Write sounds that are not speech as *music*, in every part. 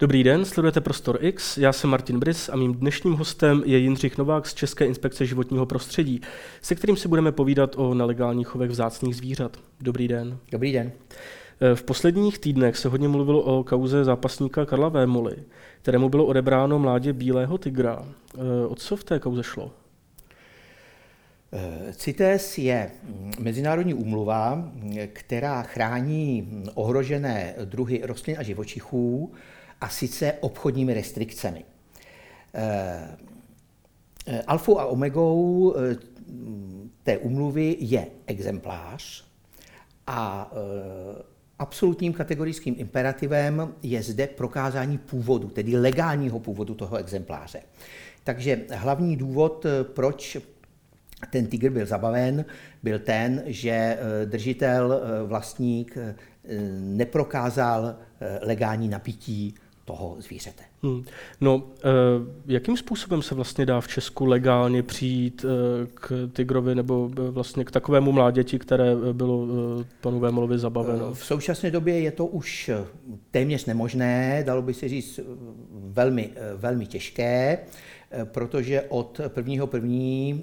Dobrý den, sledujete Prostor X, já jsem Martin Brys a mým dnešním hostem je Jindřich Novák z České inspekce životního prostředí, se kterým si budeme povídat o nelegálních chovech vzácných zvířat. Dobrý den. Dobrý den. Eh, v posledních týdnech se hodně mluvilo o kauze zápasníka Karla Vémoly, kterému bylo odebráno mládě bílého tygra. Eh, o co v té kauze šlo? Eh, CITES je mezinárodní úmluva, která chrání ohrožené druhy rostlin a živočichů a sice obchodními restrikcemi. Alfou a omegou té úmluvy je exemplář a absolutním kategorickým imperativem je zde prokázání původu, tedy legálního původu toho exempláře. Takže hlavní důvod, proč ten tygr byl zabaven, byl ten, že eh, držitel, eh, vlastník eh, neprokázal legální napití toho zvířete. Hmm. No, eh, jakým způsobem se vlastně dá v Česku legálně přijít eh, k tygrovi nebo eh, vlastně k takovému mláděti, které bylo panu Vémolovi zabaveno? V současné době je to už téměř nemožné, dalo by se říct velmi, velmi těžké, protože od 1. 1.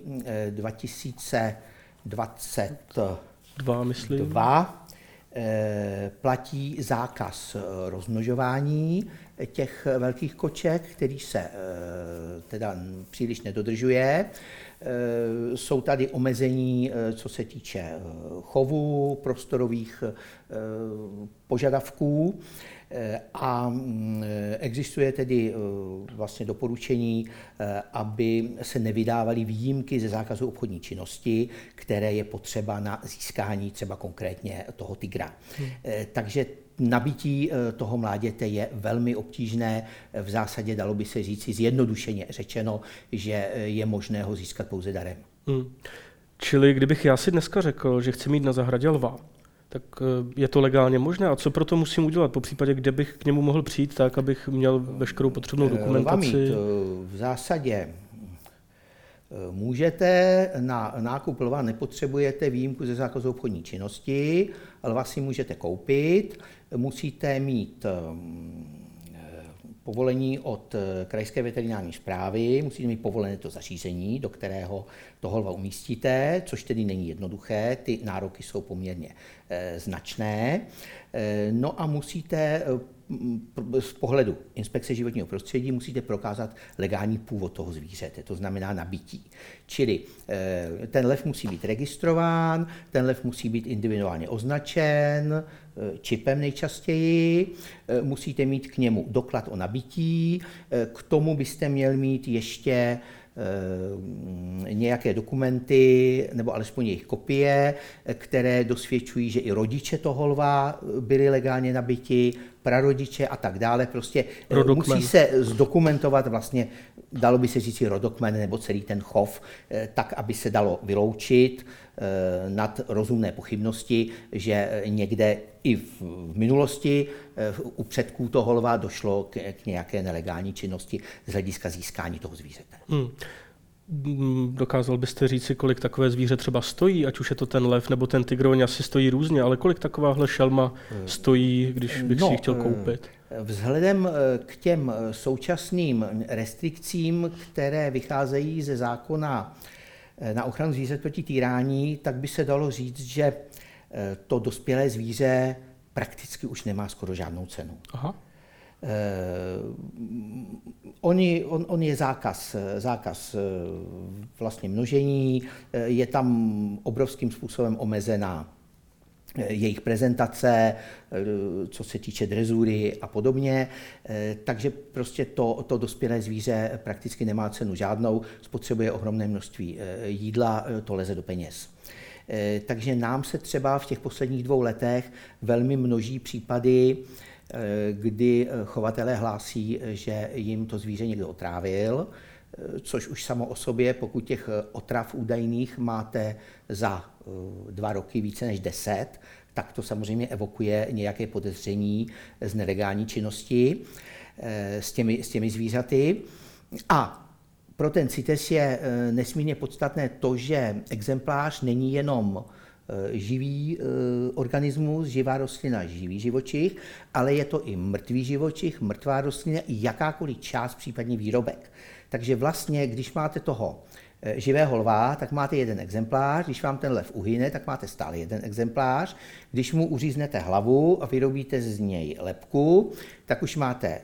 2022 myslím. Dva, platí zákaz rozmnožování těch velkých koček, který se eh, teda příliš nedodržuje. Eh, jsou tady omezení, eh, co se týče chovu, prostorových požadavků. A mm, existuje tedy vlastně doporučení, aby se nevydávaly výjimky ze zákazu obchodní činnosti, které je potřeba na získání třeba konkrétně toho tygra. Hmm. Takže nabití eh, toho mláděte je velmi obtížné. V zásadě dalo by se říci zjednodušeně řečeno, že eh, je možné ho získat pouze darem. Hmm. Čili kdybych já si dneska řekl, že chci mít na zahradě lva, tak eh, je to legálně možné? A co pro to musím udělat? Po případě, kde bych k němu mohl přijít tak, abych měl veškerou potřebnou dokumentaci? Mít, v zásadě Můžete na nákup lva nepotřebujete výjimku ze zákazu obchodní činnosti, lva si můžete koupit, musíte mít povolení od eh, krajské veterinární zprávy, musíte mít povolené to zařízení, do kterého toho lva umístíte, což tedy není jednoduché, ty nároky jsou poměrně e, značné. E, no a musíte z pohledu inspekce životního prostředí musíte prokázat legální původ toho zvířete, to znamená nabití. Čili ten lev musí být registrován, ten lev musí být individuálně označen, čipem nejčastěji, musíte mít k němu doklad o nabití, k tomu byste měl mít ještě Eh, nějaké dokumenty, nebo alespoň jejich kopie, které dosvědčují, že i rodiče toho lva byli legálně nabiti, prarodiče a tak dále. Prostě eh, Rodokmen. musí se zdokumentovat vlastně, dalo by se říct rodokmen nebo celý ten chov, eh, tak, aby se dalo vyloučit nad rozumné pochybnosti, že někde i v minulosti u předků toho lva došlo k, k nějaké nelegální činnosti z hlediska získání toho zvířete. Hmm. Mm, dokázal byste říct si, kolik takové zvíře třeba stojí, ať už je to ten lev nebo ten tygr, oni asi stojí různě, ale kolik takováhle šelma stojí, když bych no, si ji chtěl koupit? Vzhledem eh, k těm eh, současným restrikcím, které vycházejí ze zákona eh, na ochranu zvířat proti týrání, tak by se dalo říct, že to dospělé zvíře prakticky už nemá skoro žádnou cenu. Aha. Oni, on, on je zákaz, zákaz eh, vlastně množení, eh, je tam obrovským způsobem omezená eh, jejich prezentace, co se týče drezury a podobně. Takže prostě to, to dospělé zvíře prakticky nemá cenu žádnou, spotřebuje ohromné množství jídla, to leze do peněz. Takže nám se třeba v těch posledních dvou letech velmi množí případy, Eh, kdy eh, chovatelé hlásí, že jim to zvíře někdo otrávil, eh, což už samo o sobě, pokud těch otrav údajných máte za dva roky více než deset, tak to samozřejmě evokuje nějaké podezření z nelegální činnosti s těmi, s těmi zvířaty. A pro ten CITES je nesmírně podstatné to, že exemplář není jenom živý organismus, živá rostlina, živý živočich, ale je to i mrtvý živočich, mrtvá rostlina, i jakákoliv část, případně výrobek. Takže vlastně, když máte toho Eh, živého lva, tak máte jeden exemplář, když vám ten lev uhyne, tak máte stále jeden exemplář. Když mu uříznete hlavu a vyrobíte z něj lepku, tak už máte eh,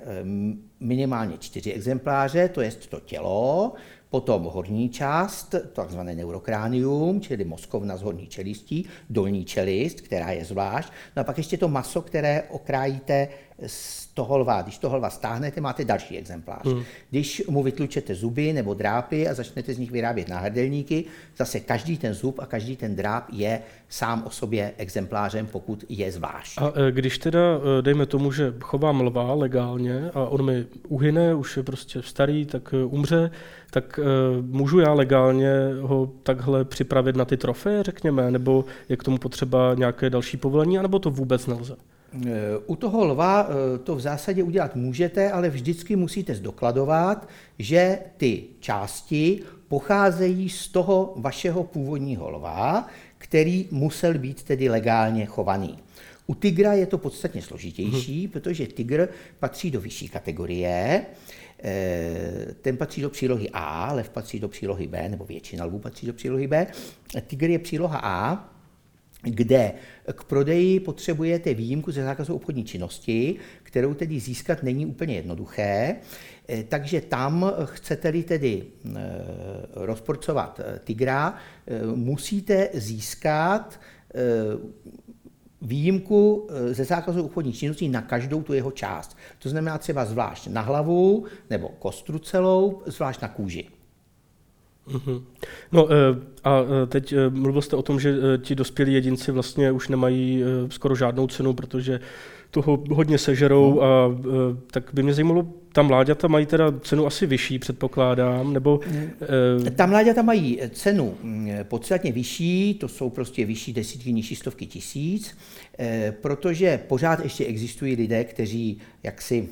minimálně čtyři exempláře, to je to tělo, potom horní část, takzvané neurokránium, čili mozkovna z horní čelistí, dolní čelist, která je zvlášť, no a pak ještě to maso, které okrájíte z toho lva. Když toho lva stáhnete, máte další exemplář. Hmm. Když mu vytlučete zuby nebo drápy a začnete z nich vyrábět náhrdelníky, zase každý ten zub a každý ten dráp je sám o sobě exemplářem, pokud je zvlášť. A e, když teda, e, dejme tomu, že chovám lva legálně a on mi uhyne, už je prostě starý, tak e, umře, tak můžu já legálně ho takhle připravit na ty trofeje, řekněme, nebo je k tomu potřeba nějaké další povolení, anebo to vůbec nelze? Eh, u toho lva eh, to v zásadě udělat můžete, ale vždycky musíte zdokladovat, že ty části pocházejí z toho vašeho původního lva, který musel být tedy legálně chovaný. U tygra je to podstatně složitější, hmm. protože tygr patří do vyšší kategorie. Eh, ten patří do přílohy A, lev patří do přílohy B, nebo většina lvů patří do přílohy B. Tygr je příloha A, kde k prodeji potřebujete výjimku ze zákazu obchodní činnosti, kterou tedy získat není úplně jednoduché. Eh, takže tam chcete-li tedy eh, rozporcovat eh, tygra, musíte získat výjimku ze zákazu obchodní činnosti na každou tu jeho část. To znamená třeba zvlášť na hlavu nebo kostru celou, zvlášť na kůži. Mm-hmm. No eh, a eh, teď eh, mluvil jste o tom, že ti dospělí jedinci vlastně už nemají skoro žádnou cenu, protože toho hodně sežerou no. a tak by mě zajímalo, ta mláďata mají teda cenu asi vyšší, předpokládám, nebo... Ta mláďata mají cenu mm, podstatně vyšší, to jsou prostě vyšší desítky, nižší stovky tisíc, protože pořád ještě existují lidé, kteří jaksi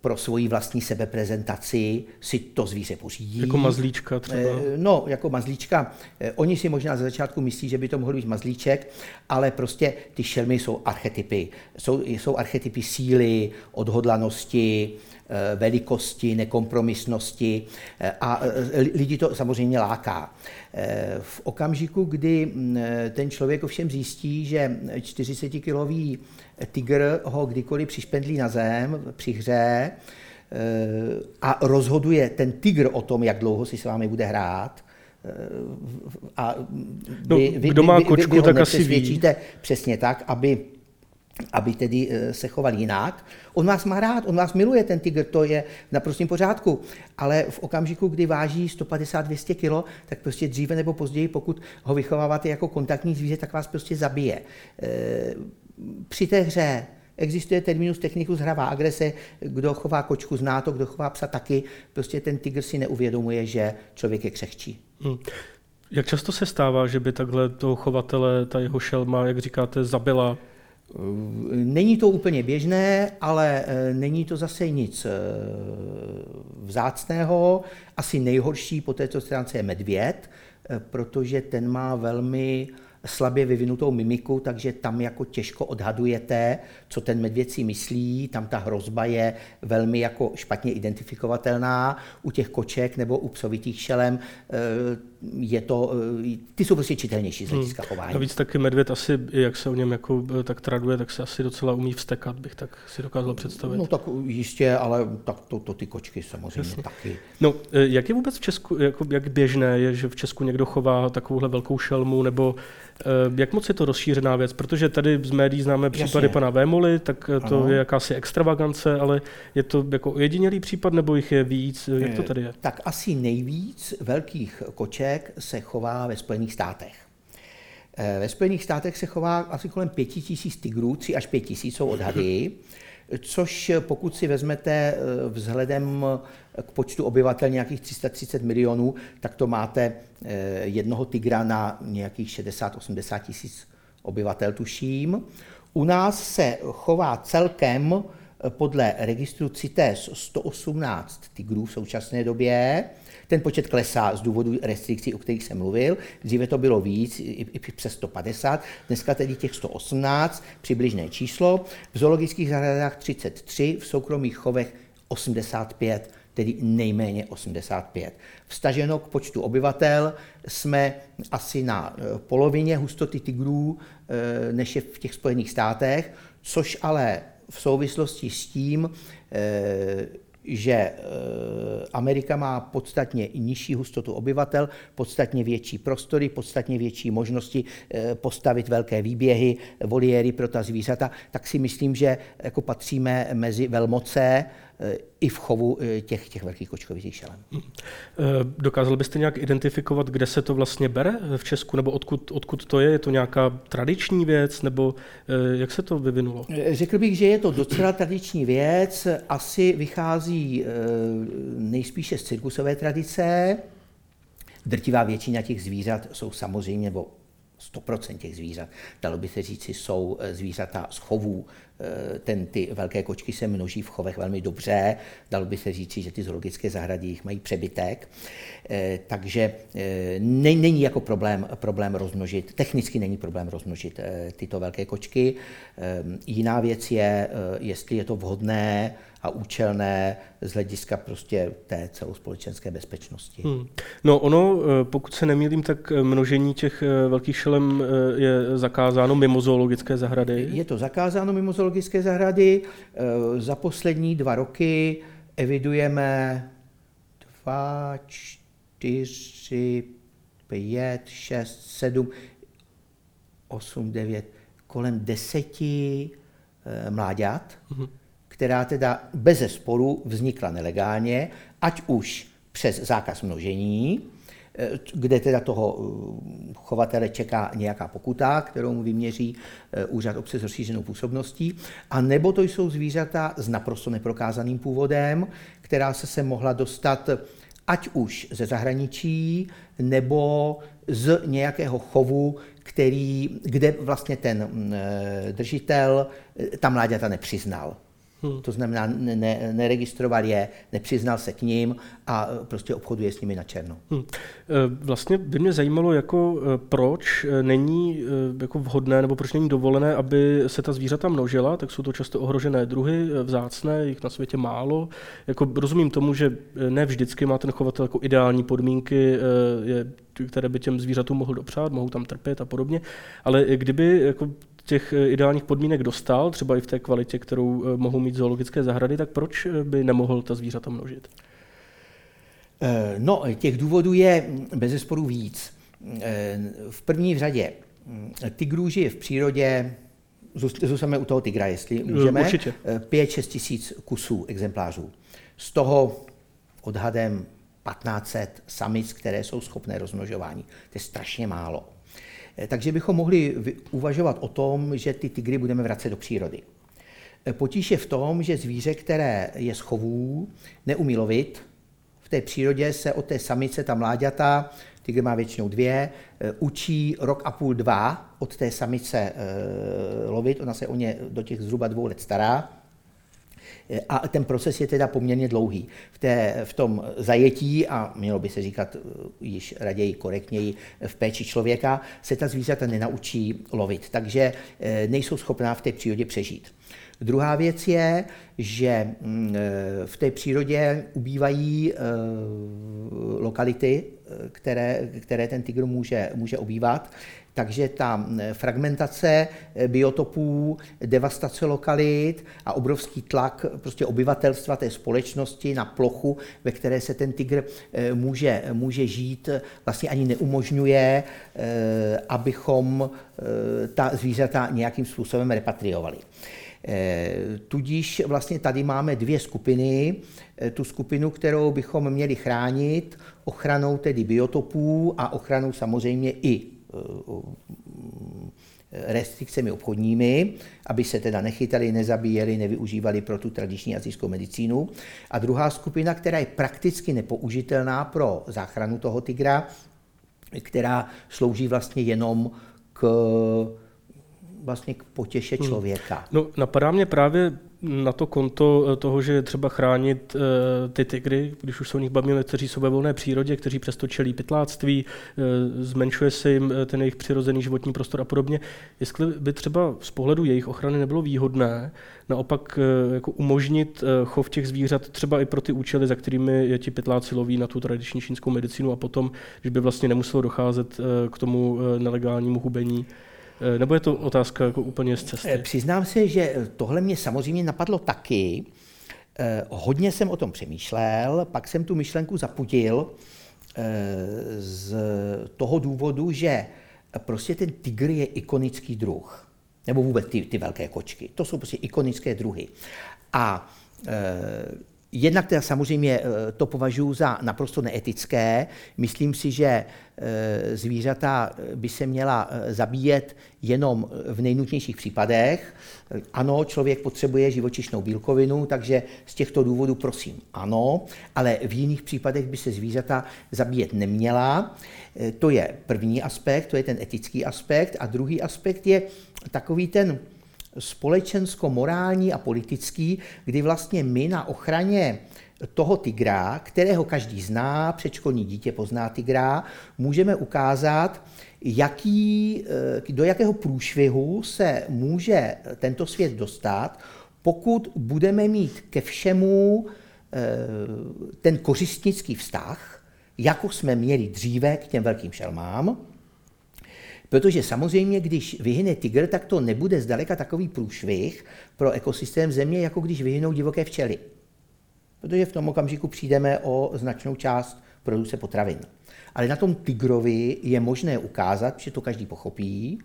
pro svoji vlastní sebeprezentaci si to zvíře pořídí. Jako mazlíčka třeba? Eh, no, jako mazlíčka. Eh, oni si možná za začátku myslí, že by to mohl být mazlíček, ale prostě ty šelmy jsou archetypy. Jsou, jsou archetypy síly, odhodlanosti, velikosti, nekompromisnosti a lidi to samozřejmě láká. V okamžiku, kdy mm, ten člověk ovšem zjistí, že 40-kilový tygr ho kdykoliv přišpendlí na zem při hře eh, a rozhoduje ten tygr o tom, jak dlouho si s vámi bude hrát, eh, a no, vy, no, kdo má kočku, vy, vy tak asi ví. přesně tak, aby aby tedy eh, se choval jinak. On vás má rád, on vás miluje, ten tygr, to je naprosto pořádku, ale v okamžiku, kdy váží 150-200 kg, tak prostě dříve nebo později, pokud ho vychováváte jako kontaktní zvíře, tak vás prostě zabije při té hře existuje terminus technicus hravá agrese, kdo chová kočku zná to, kdo chová psa taky, prostě ten tygr si neuvědomuje, že člověk je křehčí. Hmm. Jak často se stává, že by takhle toho chovatele, ta jeho šelma, jak říkáte, zabila? Není to úplně běžné, ale e, není to zase nic e, vzácného. Asi nejhorší po této stránce je medvěd, protože ten má velmi slabě vyvinutou mimiku, takže tam jako těžko odhadujete, co ten medvěd si myslí, tam ta hrozba je velmi jako špatně identifikovatelná. U těch koček nebo u psovitých šelem eh, je to, eh, ty jsou prostě čitelnější z hlediska hmm. chování. Navíc taky medvěd asi, jak se o něm jako eh, tak traduje, tak se asi docela umí vstekat, bych tak si dokázal představit. No tak jistě, ale tak to, to ty kočky samozřejmě Jasně. taky. No, jak je vůbec v Česku, jako, jak běžné je, že v Česku někdo chová takovouhle velkou šelmu, nebo jak moc je to rozšířená věc? Protože tady z médií známe případy Jasně. pana Vémoly, tak eh, to ano. je jakási extravagance, ale je to jako ojedinělý případ, nebo jich je víc? Jak to tady je? Tak asi nejvíc velkých koček se chová ve Spojených státech. Eh, ve Spojených státech se chová asi kolem pěti tisíc tigrů, tři až pět tisíc jsou odhady, *laughs* což pokud si vezmete vzhledem k počtu obyvatel nějakých 330 milionů, tak to máte eh, jednoho tygra na nějakých 60-80 tisíc obyvatel, tuším. U nás se chová celkem podle registru CITES 118 tigrů v současné době. Ten počet klesá z důvodu restrikcí, o kterých jsem mluvil. Dříve to bylo víc, i, i přes 150, dneska tedy těch 118, přibližné číslo. V zoologických zahradách 33, v soukromých chovech 85, tedy nejméně 85. Vstaženo k počtu obyvatel jsme asi na eh, polovině hustoty tigrů, eh, než je v těch Spojených státech, což ale v souvislosti s tím, eh, že Amerika má podstatně nižší hustotu obyvatel, podstatně větší prostory, podstatně větší možnosti postavit velké výběhy, voliéry pro ta zvířata, tak si myslím, že jako patříme mezi velmoce, i v chovu eh, těch, těch velkých kočkovitých šelem. Hmm. Eh, dokázal byste nějak identifikovat, kde se to vlastně bere v Česku, nebo odkud, odkud to je? Je to nějaká tradiční věc, nebo eh, jak se to vyvinulo? Řekl bych, že je to docela tradiční věc. Asi vychází nejspíše z cirkusové tradice. Drtivá většina těch zvířat jsou samozřejmě, nebo 100% těch zvířat, dalo by se říci, jsou zvířata z chovů, ten, ty velké kočky se množí v chovech velmi dobře, dalo by se říci, že ty zoologické zahrady jich mají přebytek, eh, takže eh, není jako problém, problém rozmnožit, technicky není problém rozmnožit tyto velké kočky. Jiná věc je, jestli je to vhodné, a účelné z hlediska prostě té celospolečenské bezpečnosti. Hmm. No ono, eh, pokud se nemýlím, tak eh, množení těch eh, velkých šelem je zakázáno mimo zoologické zahrady? Je to zakázáno mimo zoologické zahrady. Za poslední dva roky evidujeme dva, čtyři, pět, šest, sedm, osm, devět, kolem deseti mláďat. Hmm která teda bez sporu vznikla nelegálně, ať už přes zákaz množení, eh, kde teda toho eh, chovatele čeká nějaká pokuta, kterou mu vyměří eh, úřad obce s rozšířenou působností, a nebo to jsou zvířata s naprosto neprokázaným původem, která se se mohla dostat ať už ze zahraničí, nebo z nějakého chovu, který, kde vlastně ten mm, držitel ta mláďata nepřiznal. Hmm. To znamená, ne, neregistroval je, nepřiznal se k ním a prostě obchoduje s nimi na černo. Hmm. Vlastně by mě zajímalo, jako e, proč e, není jako vhodné nebo proč není dovolené, aby se ta zvířata množila, tak jsou to často ohrožené druhy, vzácné, jich na světě málo. Jako rozumím tomu, že ne vždycky má ten chovatel jako ideální podmínky, je, které by těm zvířatům mohl dopřát, mohou tam trpět a podobně, ale kdyby jako těch eh, ideálních podmínek dostal, třeba i v té kvalitě, kterou eh, mohou mít zoologické zahrady, tak proč eh, by nemohl ta zvířata množit? No, těch důvodů je bez zesporu víc. V první řadě hm, tigrů žije v přírodě, zůstaneme u toho tigra, jestli můžeme, Určitě. 5-6 tisíc kusů exemplářů. Z toho odhadem 1500 samic, které jsou schopné rozmnožování. To je strašně málo. Eh, takže bychom mohli uvažovat o tom, že ty tygry budeme vracet do přírody. Eh, potíž je v tom, že zvíře, které je z chovů, neumí lovit. V té přírodě se od té samice, ta mláďata, tygr má většinou dvě, eh, učí rok a půl, dva od té samice lovit. Ona se o ně do těch zhruba dvou let stará. A ten proces je teda poměrně dlouhý. V, té, v tom zajetí, a mělo by se říkat uh, již raději korektněji, v péči člověka, se ta zvířata nenaučí lovit, takže eh, nejsou schopná v té přírodě přežít. Druhá věc je, že mm, eh, v té přírodě ubývají eh, lokality, které, které ten tygr může, může obývat takže ta fragmentace e, biotopů, devastace lokalit a obrovský tlak prostě obyvatelstva té společnosti na plochu, ve které se ten tygr e, může, může žít, vlastně ani neumožňuje, abychom ta zvířata nějakým způsobem repatriovali. Tudíž vlastně tady máme dvě skupiny. Tu skupinu, kterou bychom měli chránit, ochranou tedy biotopů a ochranou samozřejmě i restrikcemi obchodními, aby se teda nechytali, nezabíjeli, nevyužívali pro tu tradiční azijskou medicínu. A druhá skupina, která je prakticky nepoužitelná pro záchranu toho tygra, která slouží vlastně jenom k vlastně k potěše hmm. člověka. Hmm. No, napadá mě právě na to konto eh, toho, že třeba chránit uh, ty tygry, když už o nich bavíme, kteří jsou ve volné přírodě, kteří přesto čelí pytláctví, uh, zmenšuje se jim ten jejich přirozený životní prostor a podobně. Jestli by třeba z pohledu jejich ochrany nebylo výhodné naopak jako umožnit chov těch zvířat třeba i pro ty účely, za kterými je ti pytláci loví na tu tradiční čínskou medicínu a potom, že by vlastně nemuselo docházet k tomu nelegálnímu hubení Eh, nebo je to otázka jako úplně z cesty? Eh, přiznám se, že tohle mě samozřejmě napadlo taky. Eh, hodně jsem o tom přemýšlel, pak jsem tu myšlenku zapudil z toho důvodu, že prostě ten tygr je ikonický druh. Nebo vůbec ty, ty velké kočky. To jsou prostě ikonické druhy. A Jednak teda samozřejmě eh, to považuji za naprosto neetické. Myslím si, že eh, zvířata by se měla eh, zabíjet jenom v nejnutnějších případech. Ano, člověk potřebuje živočišnou bílkovinu, takže z těchto důvodů prosím ano, ale v jiných případech by se zvířata zabíjet neměla. To je první aspekt, to je ten etický aspekt. A druhý aspekt je takový ten, společensko-morální a politický, kdy vlastně my na ochraně toho tygra, kterého každý zná, předškolní dítě pozná tygra, můžeme ukázat, jaký, eh, do jakého průšvihu se může tento svět dostat, pokud budeme mít ke všemu eh, ten kořistnický vztah, jako jsme měli dříve k těm velkým šelmám, Protože samozřejmě, když vyhyne tygr, tak to nebude zdaleka takový průšvih pro ekosystém země, jako když vyhynou divoké včely. Protože v tom okamžiku přijdeme o značnou část produkce potravin. Ale na tom tygrovi je možné ukázat, že to každý pochopí,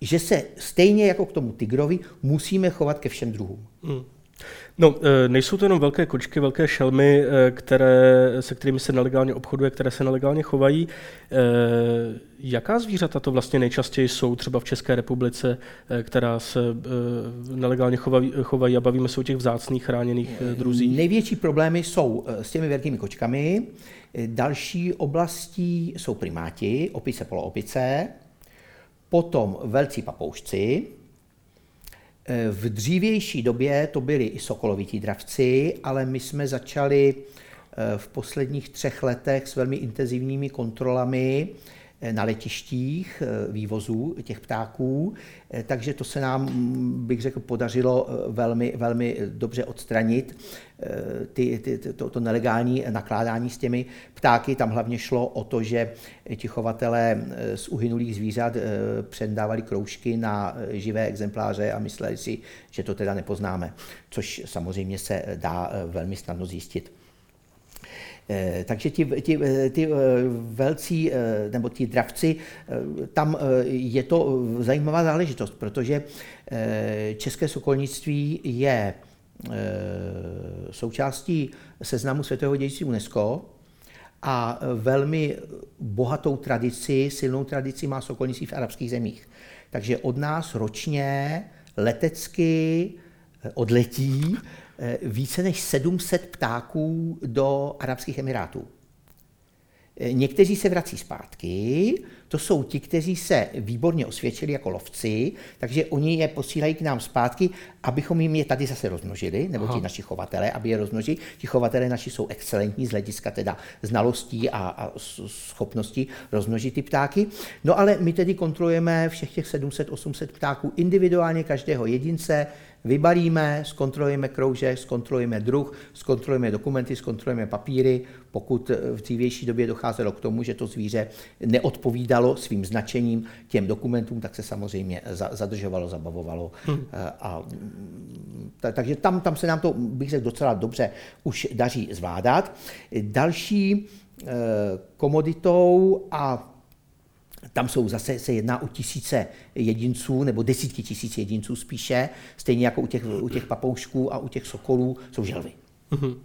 že se stejně jako k tomu tygrovi musíme chovat ke všem druhům. Hmm. No, e, nejsou to jenom velké kočky, velké šelmy, e, které, se kterými se nelegálně obchoduje, které se nelegálně chovají. E, jaká zvířata to vlastně nejčastěji jsou třeba v České republice, která se nelegálně chovají, chovají a bavíme se o těch vzácných chráněných druzích? Největší problémy jsou s těmi velkými kočkami. Další oblastí jsou primáti, opice, poloopice, potom velcí papoušci, v dřívější době to byli i sokolovití dravci, ale my jsme začali eh, v posledních třech letech s velmi intenzivními kontrolami. Eh, na letištích eh, vývozů těch ptáků, eh, takže to se nám, mm, bych řekl, podařilo velmi, velmi dobře odstranit ty, ty, to, to nelegální nakládání s těmi ptáky. Tam hlavně šlo o to, že ti chovatelé z uhynulých zvířat předávali kroužky na živé exempláře a mysleli si, že to teda nepoznáme, což samozřejmě se dá velmi snadno zjistit. Eh, takže ti, ti, eh, ti eh, velcí nebo ti dravci, tam je to zajímavá záležitost, protože české sokolnictví je součástí seznamu světového dějství UNESCO a velmi bohatou tradici, silnou tradici má sokolnictví v arabských zemích. Takže od nás ročně letecky odletí více než 700 ptáků do Arabských Emirátů. Eh, někteří se vrací zpátky, to jsou ti, kteří se výborně osvědčili jako lovci, takže oni je posílají k nám zpátky, abychom jim je tady zase rozmnožili, nebo Aha. ti naši chovatele, aby je rozmnožili. Ti chovatele naši jsou excelentní z hlediska teda znalostí a, a schopností rozmnožit ty ptáky. No ale my tedy kontrolujeme všech těch 700-800 ptáků individuálně každého jedince, vybalíme, zkontrolujeme kroužek, zkontrolujeme druh, zkontrolujeme dokumenty, zkontrolujeme papíry. Pokud v dřívější době docházelo k tomu, že to zvíře neodpovídalo svým značením těm dokumentům, tak se samozřejmě zadržovalo, zabavovalo. Hmm. A, takže tam, tam se nám to, bych řekl, docela dobře už daří zvládat. Další eh, komoditou a tam jsou zase, se jedná o tisíce jedinců, nebo desítky tisíc jedinců spíše, stejně jako u těch, u těch papoušků a u těch sokolů jsou želvy. Uh-huh.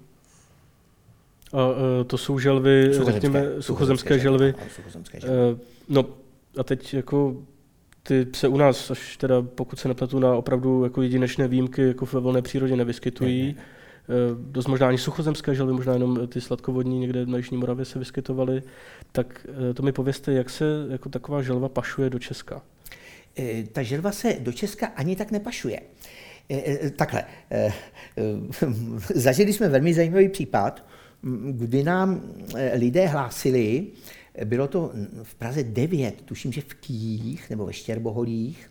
A uh, to jsou želvy, suchozemské, řekněme, suchozemské, suchozemské želvy. Suchozemské želvy. Uh, no a teď jako ty se u nás, až teda pokud se nepletu na opravdu jako jedinečné výjimky, jako ve volné přírodě nevyskytují. Ne, ne, ne. Eh, dost možná ani suchozemské želvy, možná jenom ty sladkovodní někde na Jižní Moravě se vyskytovaly, tak eh, to mi pověste, jak se jako taková želva pašuje do Česka? Eh, ta želva se do Česka ani tak nepašuje. Takhle, *laughs* zažili jsme velmi zajímavý případ, kdy nám lidé hlásili, bylo to v Praze 9, tuším, že v Kýjích nebo ve Štěrboholích,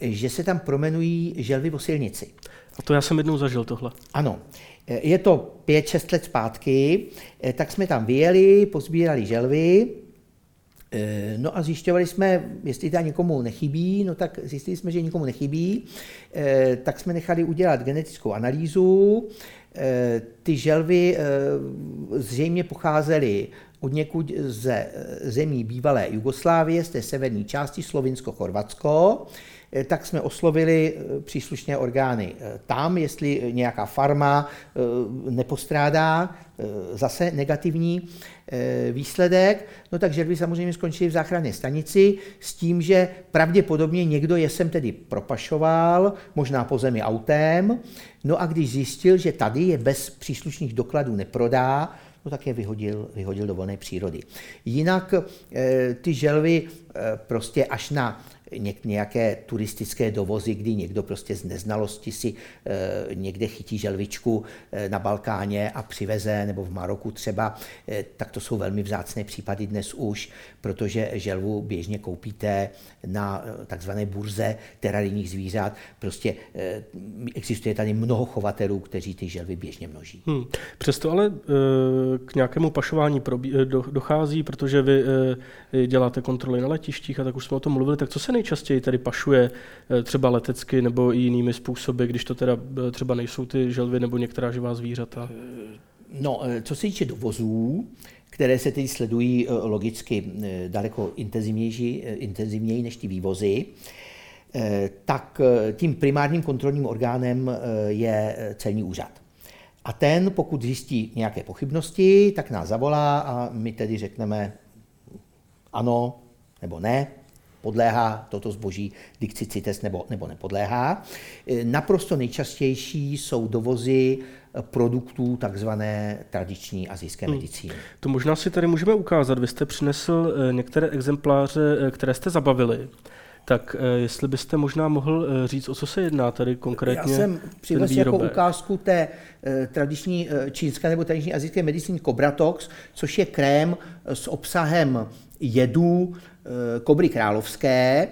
že se tam promenují želvy o silnici. A to já jsem jednou zažil tohle. Ano. Je to 5-6 let zpátky, tak jsme tam vyjeli, pozbírali želvy, No a zjišťovali jsme, jestli to někomu nechybí, no tak zjistili jsme, že nikomu nechybí, tak jsme nechali udělat genetickou analýzu. Ty želvy zřejmě pocházely od někud ze zemí bývalé Jugoslávie, z té severní části Slovinsko-Chorvatsko. Eh, tak jsme oslovili eh, příslušné orgány. Eh, tam, jestli nějaká farma nepostrádá zase negativní výsledek, no tak želvy samozřejmě skončily v záchranné stanici s tím, že pravděpodobně někdo je sem tedy propašoval, možná po zemi autem, no a když zjistil, že tady je bez příslušných dokladů neprodá, no tak je vyhodil, vyhodil do volné přírody. Jinak ty želvy prostě až na nějaké turistické dovozy, kdy někdo prostě z neznalosti si e, někde chytí želvičku e, na Balkáně a přiveze, nebo v Maroku třeba, e, tak to jsou velmi vzácné případy dnes už, protože želvu běžně koupíte na takzvané burze terarijních zvířat. Prostě existuje tady mnoho chovatelů, kteří ty želvy běžně množí. Hmm. Přesto ale k nějakému pašování dochází, protože vy děláte kontroly na letištích a tak už jsme o tom mluvili, tak co se nejčastěji tady pašuje eh, třeba letecky nebo i jinými způsoby, když to teda eh, třeba nejsou ty želvy nebo některá živá zvířata? Eh, no, co se týče dovozů, které se teď sledují logicky daleko intenzivnější, intenzivněji než ty vývozy, tak tím primárním kontrolním orgánem je celní úřad. A ten, pokud zjistí nějaké pochybnosti, tak nás zavolá a my tedy řekneme ano nebo ne, podléhá toto zboží dikci CITES nebo, nebo nepodléhá. E, naprosto nejčastější jsou dovozy produktů takzvané tradiční azijské hmm. medicíny. To možná si tady můžeme ukázat. Vy jste přinesl e, některé exempláře, e, které jste zabavili. Tak jestli byste možná mohl říct, o co se jedná tady konkrétně? Já jsem přinesl jako ukázku té tradiční čínské nebo tradiční azijské medicíny Cobratox, což je krém s obsahem jedů kobry královské.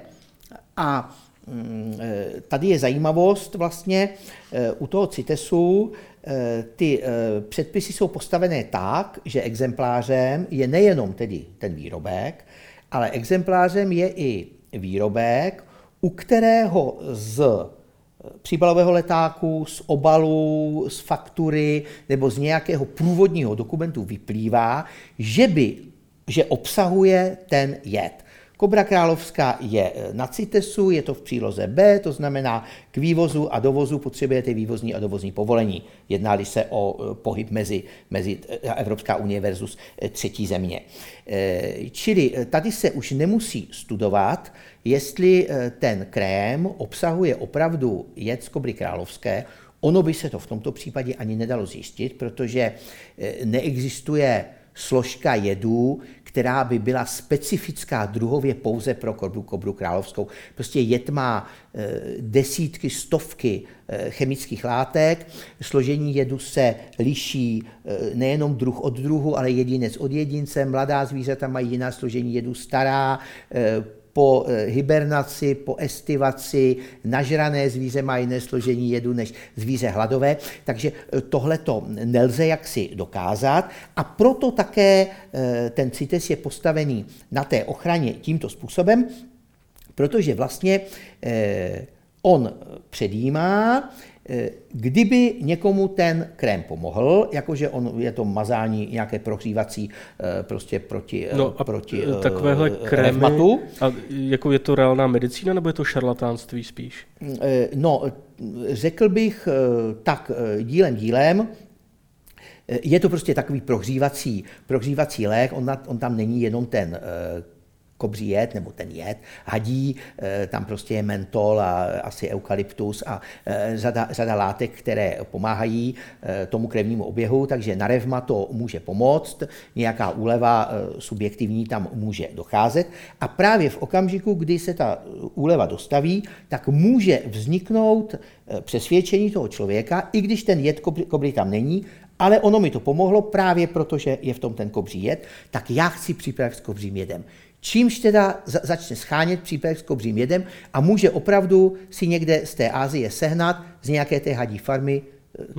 A mm, eh, tady je zajímavost vlastně eh, u toho CITESu, ty předpisy jsou postavené tak, že exemplářem je nejenom tedy ten výrobek, ale exemplářem je i výrobek, u kterého z příbalového letáku, z obalu, z faktury nebo z nějakého průvodního dokumentu vyplývá, že by že obsahuje ten jed. Kobra královská je e, na CITESu, je to v příloze B, to znamená k vývozu a dovozu potřebujete vývozní a dovozní povolení. Jedná se o e, pohyb mezi, mezi e, Evropská unie versus třetí země. Čili tady se už nemusí studovat, jestli ten krém obsahuje opravdu jed z kobry královské, Ono by se to v tomto případě ani nedalo zjistit, protože neexistuje složka jedů, která by byla specifická druhově pouze pro kobru, kobru královskou. Prostě jed má e, desítky, stovky e, chemických látek, složení jedu se liší e, nejenom druh od druhu, ale jedinec od jedince, mladá zvířata mají jiná složení jedu, stará, po eh, hibernaci, po estivaci, nažrané zvíře má jiné složení jedu než zvíře hladové, takže eh, tohle to nelze jaksi dokázat a proto také eh, ten CITES je postavený na té ochraně tímto způsobem, protože vlastně on předjímá, Eh, kdyby někomu ten krém pomohl, jakože on je to mazání nějaké prohřívací eh, prostě proti, eh, no a proti takovéhle krémy, revmatu. A jako je to reálná medicína nebo je to šarlatánství spíš? No, řekl bych tak dílem dílem, je to prostě takový prohřívací, prohřívací lék, on, na, on tam není jenom ten kobří jed, nebo ten jed, hadí, eh, tam prostě je mentol a asi eukalyptus a eh, řada, řada látek, které pomáhají eh, tomu krevnímu oběhu, takže na revma to může pomoct, nějaká úleva subjektivní tam může docházet a právě v okamžiku, kdy se ta úleva dostaví, tak může vzniknout přesvědčení toho člověka, i když ten jed kobry tam není, ale ono mi to pomohlo právě proto, že je v tom ten kobří jed, tak já chci přípravek s kobřím jedem. Čímž teda začne schánět přípravek s kobřím jedem a může opravdu si někde z té Ázie sehnat z nějaké té hadí farmy.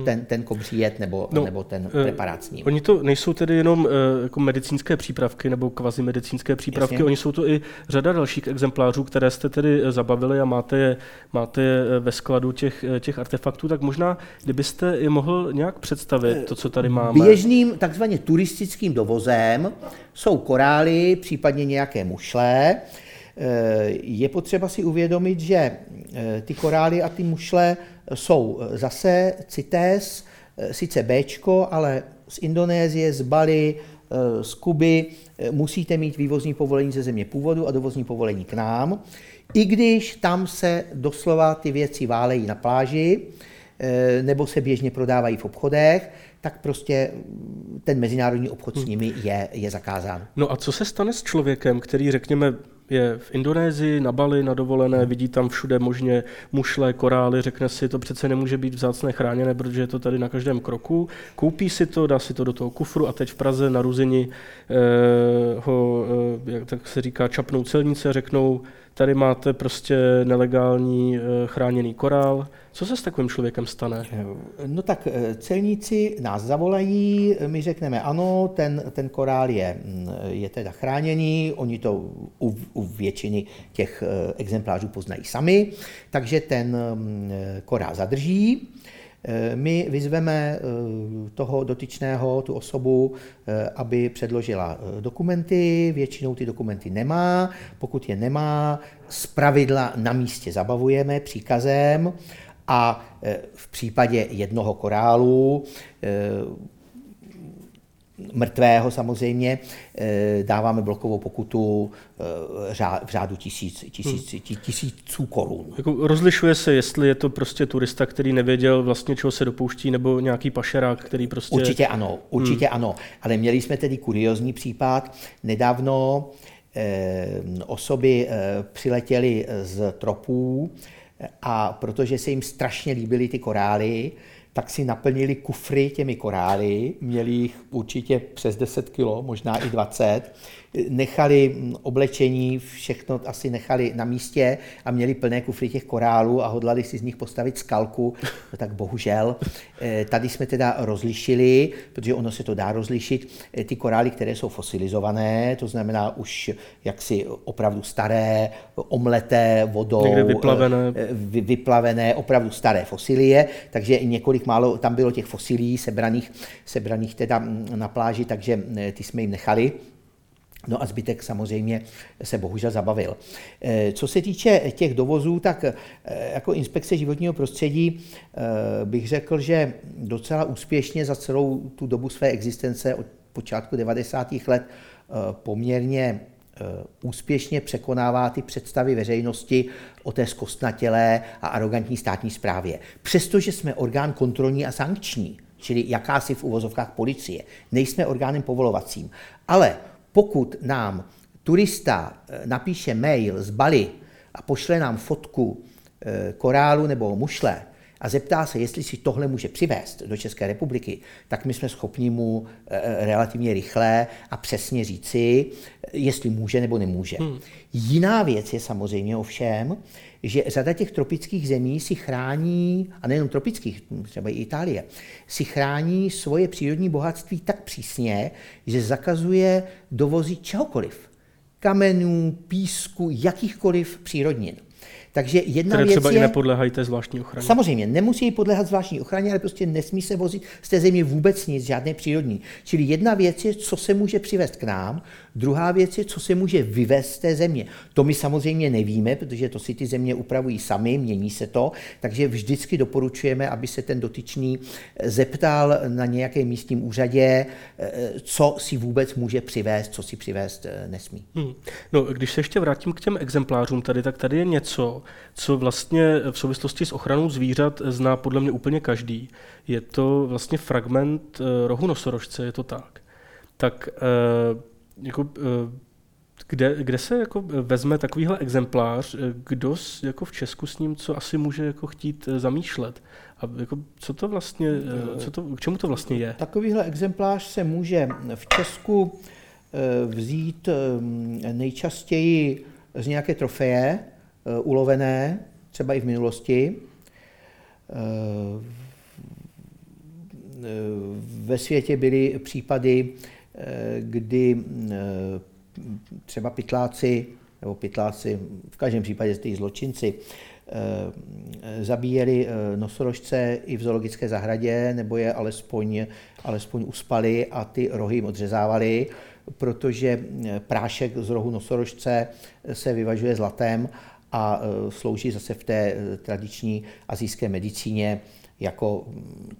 Ten, ten kobří jed nebo, no, nebo ten eh, preparát s ním. Oni to nejsou tedy jenom uh, jako medicínské přípravky nebo kvazimedicínské přípravky, Jasně. oni jsou to i řada dalších exemplářů, které jste tedy eh, zabavili a máte je, máte je ve skladu těch, těch artefaktů, tak možná, kdybyste je mohl nějak představit, to, co tady máme. Běžným takzvaně turistickým dovozem jsou korály, případně nějaké mušle, je potřeba si uvědomit, že ty korály a ty mušle jsou zase CITES, sice B, ale z Indonésie, z Bali, z Kuby musíte mít vývozní povolení ze země původu a dovozní povolení k nám, i když tam se doslova ty věci válejí na pláži, nebo se běžně prodávají v obchodech, tak prostě ten mezinárodní obchod s nimi je, je zakázán. No a co se stane s člověkem, který, řekněme, je v Indonésii, na Bali, na dovolené, hmm. vidí tam všude možně mušle, korály, řekne si, to přece nemůže být vzácné chráněné, protože je to tady na každém kroku. Koupí si to, dá si to do toho kufru a teď v Praze na Ruzini eh, ho, eh, jak tak se říká, čapnou celnice a řeknou, tady máte prostě nelegální eh, chráněný korál. Co se s takovým člověkem stane? No tak eh, celníci nás zavolají, my řekneme ano, ten, ten korál je, mm, je teda chráněný, oni to u, u většiny těch eh, exemplářů poznají sami, takže ten mm, korál zadrží. My vyzveme toho dotyčného, tu osobu, aby předložila dokumenty, většinou ty dokumenty nemá, pokud je nemá, z pravidla na místě zabavujeme příkazem a v případě jednoho korálu, mrtvého samozřejmě, e, dáváme blokovou pokutu v řádu tisíc, tisíc, hmm. tisíců korun. Jako rozlišuje se, jestli je to prostě turista, který nevěděl vlastně, čeho se dopouští, nebo nějaký pašerák, který prostě... Určitě ano, určitě hmm. ano. Ale měli jsme tedy kuriozní případ. Nedávno eh, osoby eh, přiletěly z tropů, a protože se jim strašně líbily ty korály, tak si naplnili kufry těmi korály, měli jich určitě přes 10 kilo, možná i 20, nechali oblečení, všechno asi nechali na místě a měli plné kufry těch korálů a hodlali si z nich postavit skalku, no tak bohužel. Eh, tady jsme teda rozlišili, protože ono se to dá rozlišit, eh, ty korály, které jsou fosilizované, to znamená už jaksi opravdu staré, omleté vodou, Někde vyplavené. Eh, vyplavené, opravdu staré fosilie, takže několik málo tam bylo těch fosilí sebraných, sebraných teda mm, na pláži, takže ty jsme jim nechali. No a zbytek samozřejmě se bohužel zabavil. Eh, co se týče těch dovozů, tak eh, jako inspekce životního prostředí eh, bych řekl, že docela úspěšně za celou tu dobu své existence od počátku 90. let poměrně úspěšně překonává ty představy veřejnosti o té zkostnatělé a arrogantní státní správě. Přestože jsme orgán kontrolní a sankční, čili jakási v uvozovkách policie, nejsme orgánem povolovacím, ale pokud nám turista eh, napíše mail z Bali a pošle nám fotku eh, korálu nebo mušle a zeptá se, jestli si tohle může přivést do České republiky, tak my jsme schopni mu eh, relativně rychle a přesně říci, jestli může nebo nemůže. Hmm. Jiná věc je samozřejmě ovšem, že řada těch tropických zemí si chrání, a nejenom tropických, třeba i Itálie, si chrání svoje přírodní bohatství tak přísně, že zakazuje dovozy čehokoliv. Kamenů, písku, jakýchkoliv přírodnin. Takže jedna Které věc třeba je, i nepodléhají té zvláštní ochraně. Samozřejmě, nemusí podléhat zvláštní ochraně, ale prostě nesmí se vozit z té země vůbec nic, žádné přírodní. Čili jedna věc je, co se může přivést k nám, Druhá věc je, co se může vyvést z té země. To my samozřejmě nevíme, protože to si ty země upravují sami, mění se to, takže vždycky doporučujeme, aby se ten dotyčný zeptal na nějakém místním úřadě, co si vůbec může přivést, co si přivést nesmí. Hmm. No, když se ještě vrátím k těm exemplářům tady, tak tady je něco, co vlastně v souvislosti s ochranou zvířat zná podle mě úplně každý. Je to vlastně fragment eh, rohu nosorožce, je to tak. Tak eh, jako, eh, kde, kde se jako vezme takovýhle exemplář, kdo jako v Česku s ním co asi může jako chtít zamýšlet? A jako, co to vlastně, co to, k čemu to vlastně je? Takovýhle exemplář se může v Česku vzít nejčastěji z nějaké trofeje ulovené, třeba i v minulosti. Ve světě byly případy, kdy třeba pytláci, nebo pytláci, v každém případě ty zločinci, zabíjeli nosorožce i v zoologické zahradě, nebo je alespoň, alespoň uspali a ty rohy jim odřezávali, protože prášek z rohu nosorožce se vyvažuje zlatem a slouží zase v té tradiční azijské medicíně jako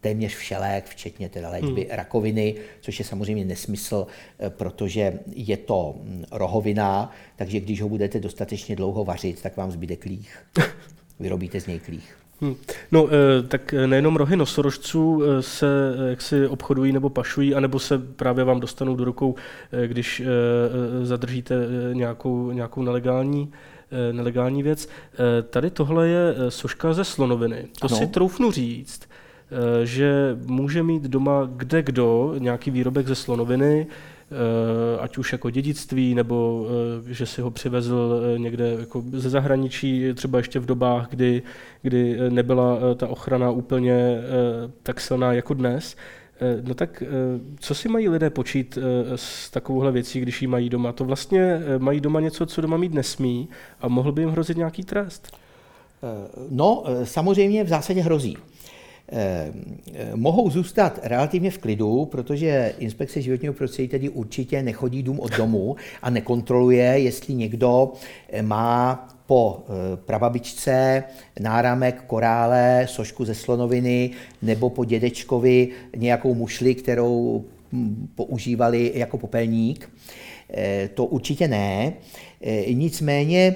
téměř všelék, včetně teda léčby hmm. rakoviny, což je samozřejmě nesmysl, eh, protože je to hm, rohovina, takže když ho budete dostatečně dlouho vařit, tak vám zbyde klích. *laughs* Vyrobíte z něj klích. Hmm. No, eh, tak nejenom rohy nosorožců eh, se jak si obchodují nebo pašují, anebo se právě vám dostanou do rukou, když zadržíte nějakou, nějakou nelegální Eh, nelegální věc. Eh, tady tohle je eh, soška ze slonoviny. To ano. si troufnu říct, že může mít doma kde kdo nějaký výrobek ze slonoviny, ať už jako dědictví, nebo že si ho přivezl někde jako ze zahraničí, třeba ještě v dobách, kdy, kdy nebyla ta ochrana úplně tak silná jako dnes. Eh, no tak eh, co si mají lidé počít eh, s takovouhle věcí, když ji mají doma? To vlastně mají doma něco, co doma mít nesmí a mohl by jim hrozit nějaký trest? No, samozřejmě v zásadě hrozí. Mohou zůstat relativně v klidu, protože inspekce životního prostředí tedy určitě nechodí dům od domu a nekontroluje, jestli někdo má po eh, prababičce náramek korále, sošku ze slonoviny nebo po dědečkovi nějakou mušli, kterou hm, používali jako popelník. Eh, to určitě ne. Eh, nicméně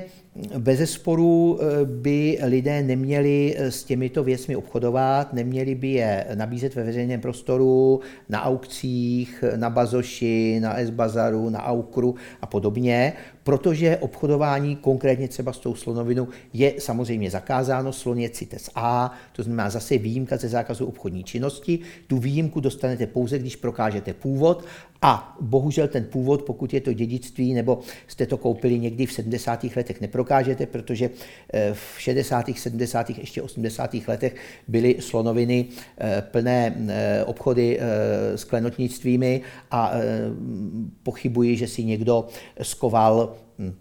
bez sporu by lidé neměli s těmito věcmi obchodovat, neměli by je nabízet ve veřejném prostoru, na aukcích, na bazoši, na S-bazaru, na aukru a podobně, protože obchodování konkrétně třeba s tou slonovinou je samozřejmě zakázáno, slon je CITES A, to znamená zase výjimka ze zákazu obchodní činnosti. Tu výjimku dostanete pouze, když prokážete původ a bohužel ten původ, pokud je to dědictví nebo jste to koupili někdy v 70. letech, neprokážete, protože eh, v 60., 70., ještě 80. letech byly slonoviny eh, plné eh, obchody s klenotnictvími a pochybuji, že si někdo skoval hm,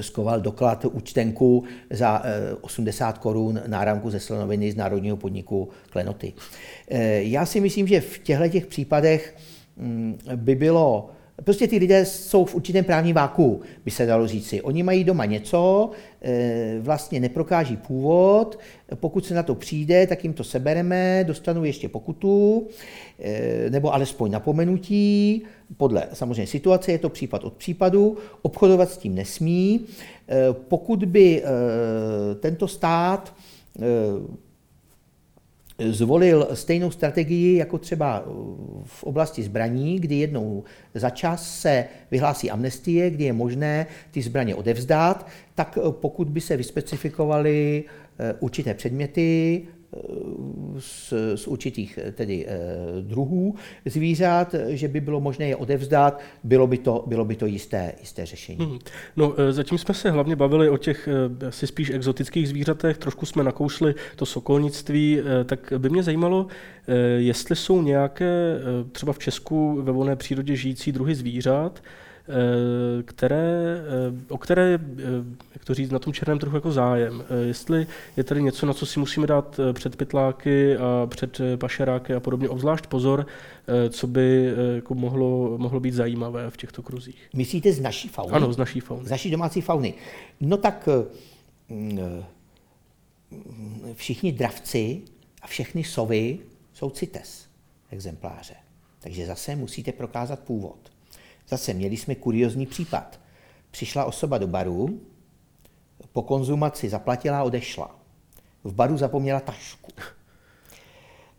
skoval doklad účtenku za 80 korun náramku ze slonoviny z Národního podniku Klenoty. Já si myslím, že v těchto těch případech by bylo Prostě ty lidé jsou v určitém právním váku, by se dalo říci. Oni mají doma něco, eh, vlastně neprokáží původ, pokud se na to přijde, tak jim to sebereme, dostanou ještě pokutu, eh, nebo alespoň napomenutí, podle samozřejmě situace, je to případ od případu, obchodovat s tím nesmí. Eh, pokud by tento stát zvolil stejnou strategii jako třeba v oblasti zbraní, kdy jednou za čas se vyhlásí amnestie, kdy je možné ty zbraně odevzdát, tak pokud by se vyspecifikovaly eh, určité předměty, z, z určitých tedy eh, druhů zvířat, že by bylo možné je odevzdat, bylo by to, bylo by to jisté, jisté řešení. Hmm. No, eh, zatím jsme se hlavně bavili o těch eh, asi spíš exotických zvířatech, trošku jsme nakoušli to sokolnictví, tak by mě zajímalo, jestli jsou nějaké třeba v Česku ve volné přírodě žijící druhy zvířat, které, o které, jak to říct, na tom černém trhu jako zájem. Jestli je tady něco, na co si musíme dát před pytláky a před pašeráky a podobně obzvlášť pozor, co by jako mohlo, mohlo být zajímavé v těchto kruzích. Myslíte z naší fauny? Ano, z naší fauny. Z naší domácí fauny. No tak všichni dravci a všechny sovy jsou CITES exempláře. Takže zase musíte prokázat původ. Zase měli jsme kuriozní případ. Přišla osoba do baru, po konzumaci zaplatila a odešla. V baru zapomněla tašku.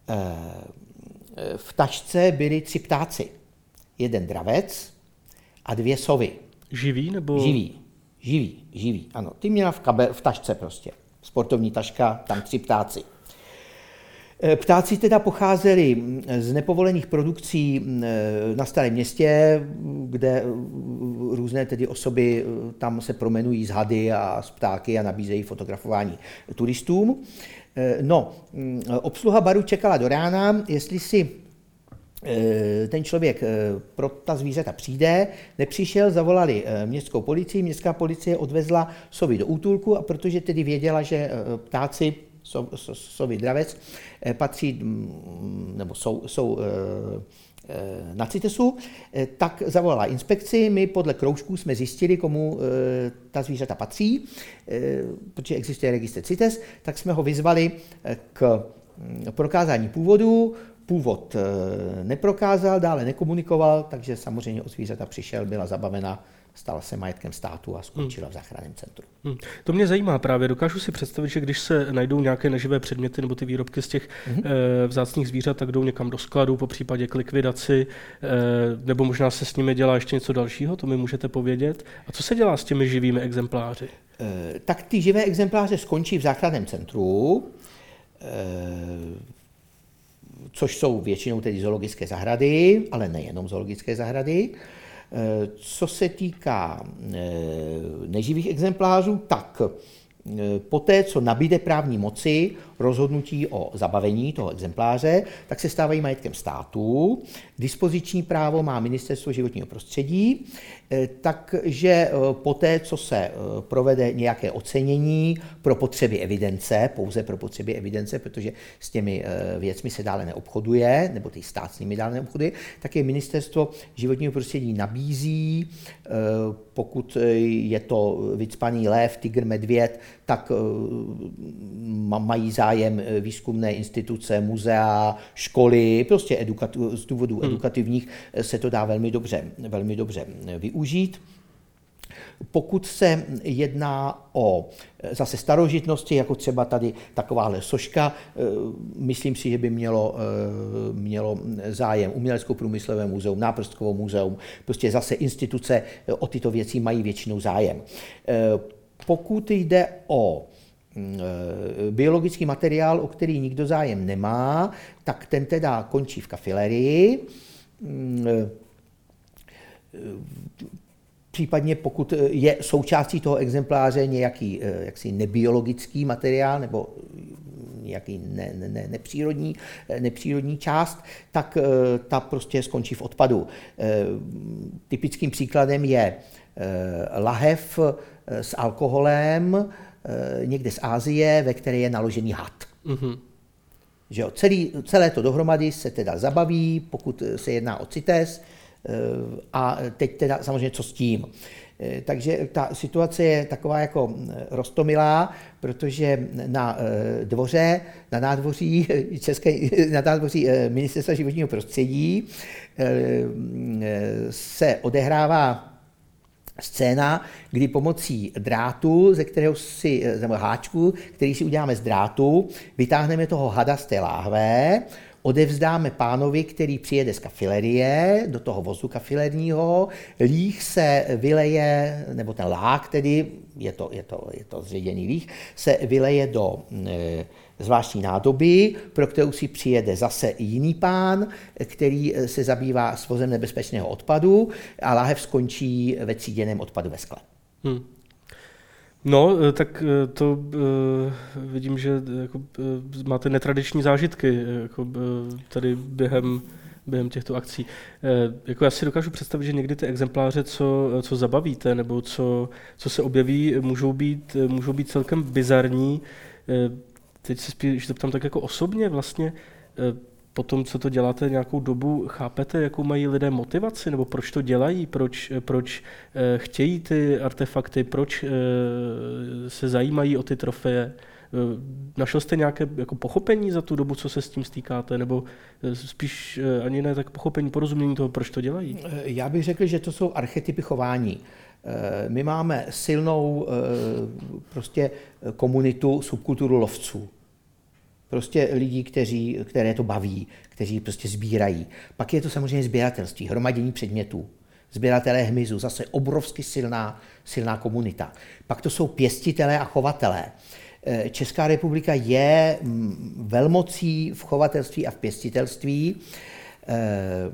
Eh, v tašce byli tři ptáci. Jeden dravec a dvě sovy. Živý nebo? Živý. Živý, živý, ano. Ty měla v, kabe, v tašce prostě. Sportovní taška, tam tři ptáci. Eh, ptáci teda pocházeli mm, z nepovolených produkcí mm, eh, na Starém městě, kde eh, různé tedy osoby tam se promenují z hady a z ptáky a nabízejí fotografování turistům. No, mm, obsluha baru čekala do rána, jestli si ten člověk pro ta zvířata přijde, nepřišel, zavolali městskou policii, městská policie odvezla sovy do útulku a protože tedy věděla, že ptáci sový dravec, eh, patří, mm, nebo jsou, jsou eh, eh, na CITESu, tak zavolala inspekci. My podle kroužků jsme zjistili, komu ta zvířata patří, protože existuje registr CITES, tak jsme ho vyzvali k mm, prokázání původu. Původ neprokázal, dále nekomunikoval, takže samozřejmě o zvířata přišel, byla zabavena stala se majetkem státu a skončila hmm. v záchranném centru. Hmm. To mě zajímá právě. Dokážu si představit, že když se najdou nějaké neživé předměty nebo ty výrobky z těch hmm. e, vzácných zvířat, tak jdou někam do skladu, po případě k likvidaci, e, nebo možná se s nimi dělá ještě něco dalšího, to mi můžete povědět. A co se dělá s těmi živými exempláři? E, tak ty živé exempláře skončí v záchranném centru, e, což jsou většinou tedy zoologické zahrady, ale nejenom zoologické zahrady. Co se týká eh, neživých exemplářů, tak eh, poté, co nabíde právní moci rozhodnutí o zabavení toho exempláře, tak se stávají majetkem státu. Dispoziční právo má Ministerstvo životního prostředí, eh, takže eh, poté, co se eh, provede nějaké ocenění pro potřeby evidence, pouze pro potřeby evidence, protože s těmi věcmi se dále neobchoduje, nebo ty stát s nimi dále neobchoduje, tak je Ministerstvo životního prostředí nabízí, pokud je to vycpaný lev, tygr, medvěd, tak mají zájem eh, výzkumné instituce, muzea, školy, prostě edukatu, z důvodů hmm. edukativních eh, se to dá velmi dobře, velmi dobře eh, využít. Pokud se jedná o zase starožitnosti, jako třeba tady takováhle soška, myslím si, že by mělo, mělo zájem Uměleckou průmyslové muzeum, Náprstkovo muzeum, prostě zase instituce o tyto věci mají většinou zájem. Pokud jde o Mm, eh, biologický materiál, o který nikdo zájem nemá, tak ten teda končí v kafilerii. Mm, eh, případně pokud je součástí toho exempláře nějaký jaksi nebiologický materiál nebo nějaký ne, ne, nepřírodní, nepřírodní část, tak ta prostě skončí v odpadu. Typickým příkladem je lahev s alkoholem, Eh, někde z Ázie, ve které je naložený had. Mm-hmm. Že jo, celý, celé to dohromady se teda zabaví, pokud se jedná o CITES, eh, a teď teda samozřejmě co s tím. Eh, takže ta situace je taková jako roztomilá, protože na dvoře, na nádvoří, *laughs* České, *laughs* na nádvoří Ministerstva životního prostředí se odehrává scéna, kdy pomocí drátu, ze kterého si, eh, nebo háčku, který si uděláme z drátu, vytáhneme toho hada z té láhve, odevzdáme pánovi, který přijede z kafilerie, do toho vozu kafilerního, líh se vyleje, nebo ten lák tedy, je to, je to, je to zředěný líh, se vyleje do e, zvláštní nádoby, pro kterou si přijede zase jiný pán, který se zabývá svozem nebezpečného odpadu a láhev skončí ve tříděném odpadu ve skle. Hmm. No, eh, tak eh, to uh, vidím, že jako, uh, máte netradiční zážitky jako, uh, tady během během těchto akcí. Jako já si dokážu představit, že někdy ty exempláře, co, co zabavíte nebo co, co se objeví, můžou být, můžou být celkem bizarní. Teď se spíš zeptám tak jako osobně vlastně, po tom, co to děláte nějakou dobu, chápete, jakou mají lidé motivaci, nebo proč to dělají, proč, proč eh, chtějí ty artefakty, proč eh, se zajímají o ty trofeje? Eh, našel jste nějaké jako pochopení za tu dobu, co se s tím stýkáte, nebo spíš ani ne tak pochopení, porozumění toho, proč to dělají? Já bych řekl, že to jsou archetypy chování. My máme silnou prostě komunitu, subkulturu lovců prostě lidí, kteří, které to baví, kteří prostě sbírají. Pak je to samozřejmě sběratelství, hromadění předmětů. Sběratelé hmyzu, zase obrovsky silná, silná komunita. Pak to jsou pěstitelé a chovatelé. Eh, Česká republika je mm, velmocí v chovatelství a v pěstitelství. Eh,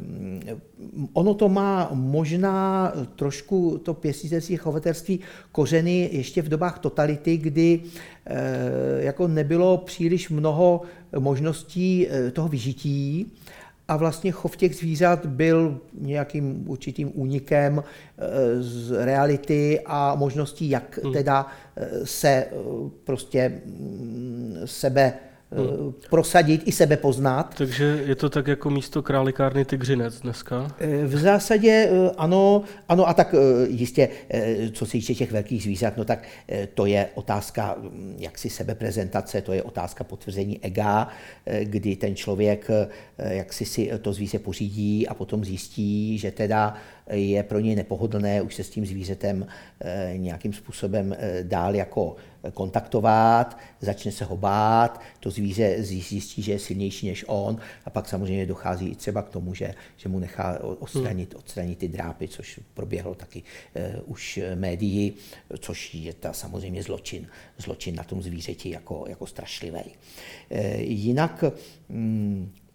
ono to má možná trošku to pěstitelství chovatelství kořeny ještě v dobách totality, kdy eh, jako nebylo příliš mnoho možností eh, toho vyžití a vlastně chov těch zvířat byl nějakým určitým únikem z reality a možností, jak hmm. teda se prostě mm, sebe hmm. prosadit i sebe poznat. Takže je to tak jako místo králikárny Tygřinec dneska? Eh, v zásadě eh, ano, ano a tak jistě, co se týče těch velkých zvířat, no tak to je otázka hm, jaksi sebeprezentace, to je otázka potvrzení ega, kdy ten člověk jak si si to zvíře pořídí a potom zjistí, že teda je pro něj nepohodlné už se s tím zvířetem eh, nějakým způsobem eh, dál jako kontaktovat, začne se ho bát, to zvíře zjistí, že je silnější než on a pak samozřejmě dochází i třeba k tomu, že, že mu nechá odstranit, hmm. odstranit ty drápy, což proběhlo taky uh, už médií, což je ta samozřejmě zločin, zločin na tom zvířeti jako, jako strašlivý. Uh, jinak um, Eh,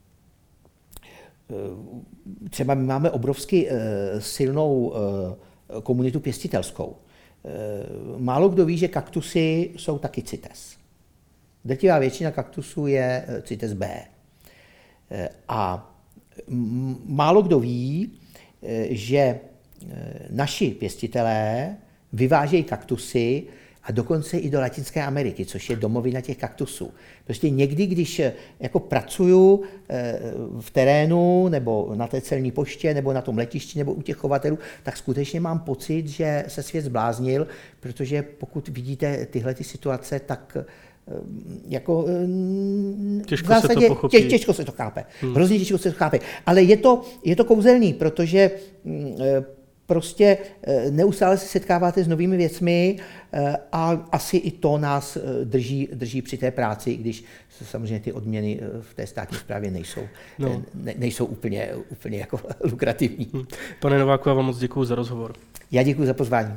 třeba my máme obrovsky eh, silnou eh, komunitu pěstitelskou. Málo kdo ví, že kaktusy jsou taky CITES. Drtivá většina kaktusů je CITES B. A málo kdo ví, že naši pěstitelé vyvážejí kaktusy a dokonce i do Latinské Ameriky, což je domovina těch kaktusů. Prostě někdy, když eh, jako pracuju eh, v terénu nebo na té celní poště nebo na tom letišti nebo u těch chovatelů, tak skutečně mám pocit, že se svět zbláznil, protože pokud vidíte tyhle ty situace, tak eh, jako těžko v zásadě se to pochopí. Tě, těžko se to chápe. Hmm. Hrozně těžko se to chápe. Ale je to, je to kouzelný, protože mm, prostě eh, neustále se setkáváte s novými věcmi eh, a asi i to nás eh, drží, drží při té práci, když samozřejmě ty odměny v té státní správě nejsou, no. ne, nejsou úplně, úplně jako *laughs* lukrativní. Hm. Pane Nováku, já vám moc děkuji za rozhovor. Já děkuji za pozvání.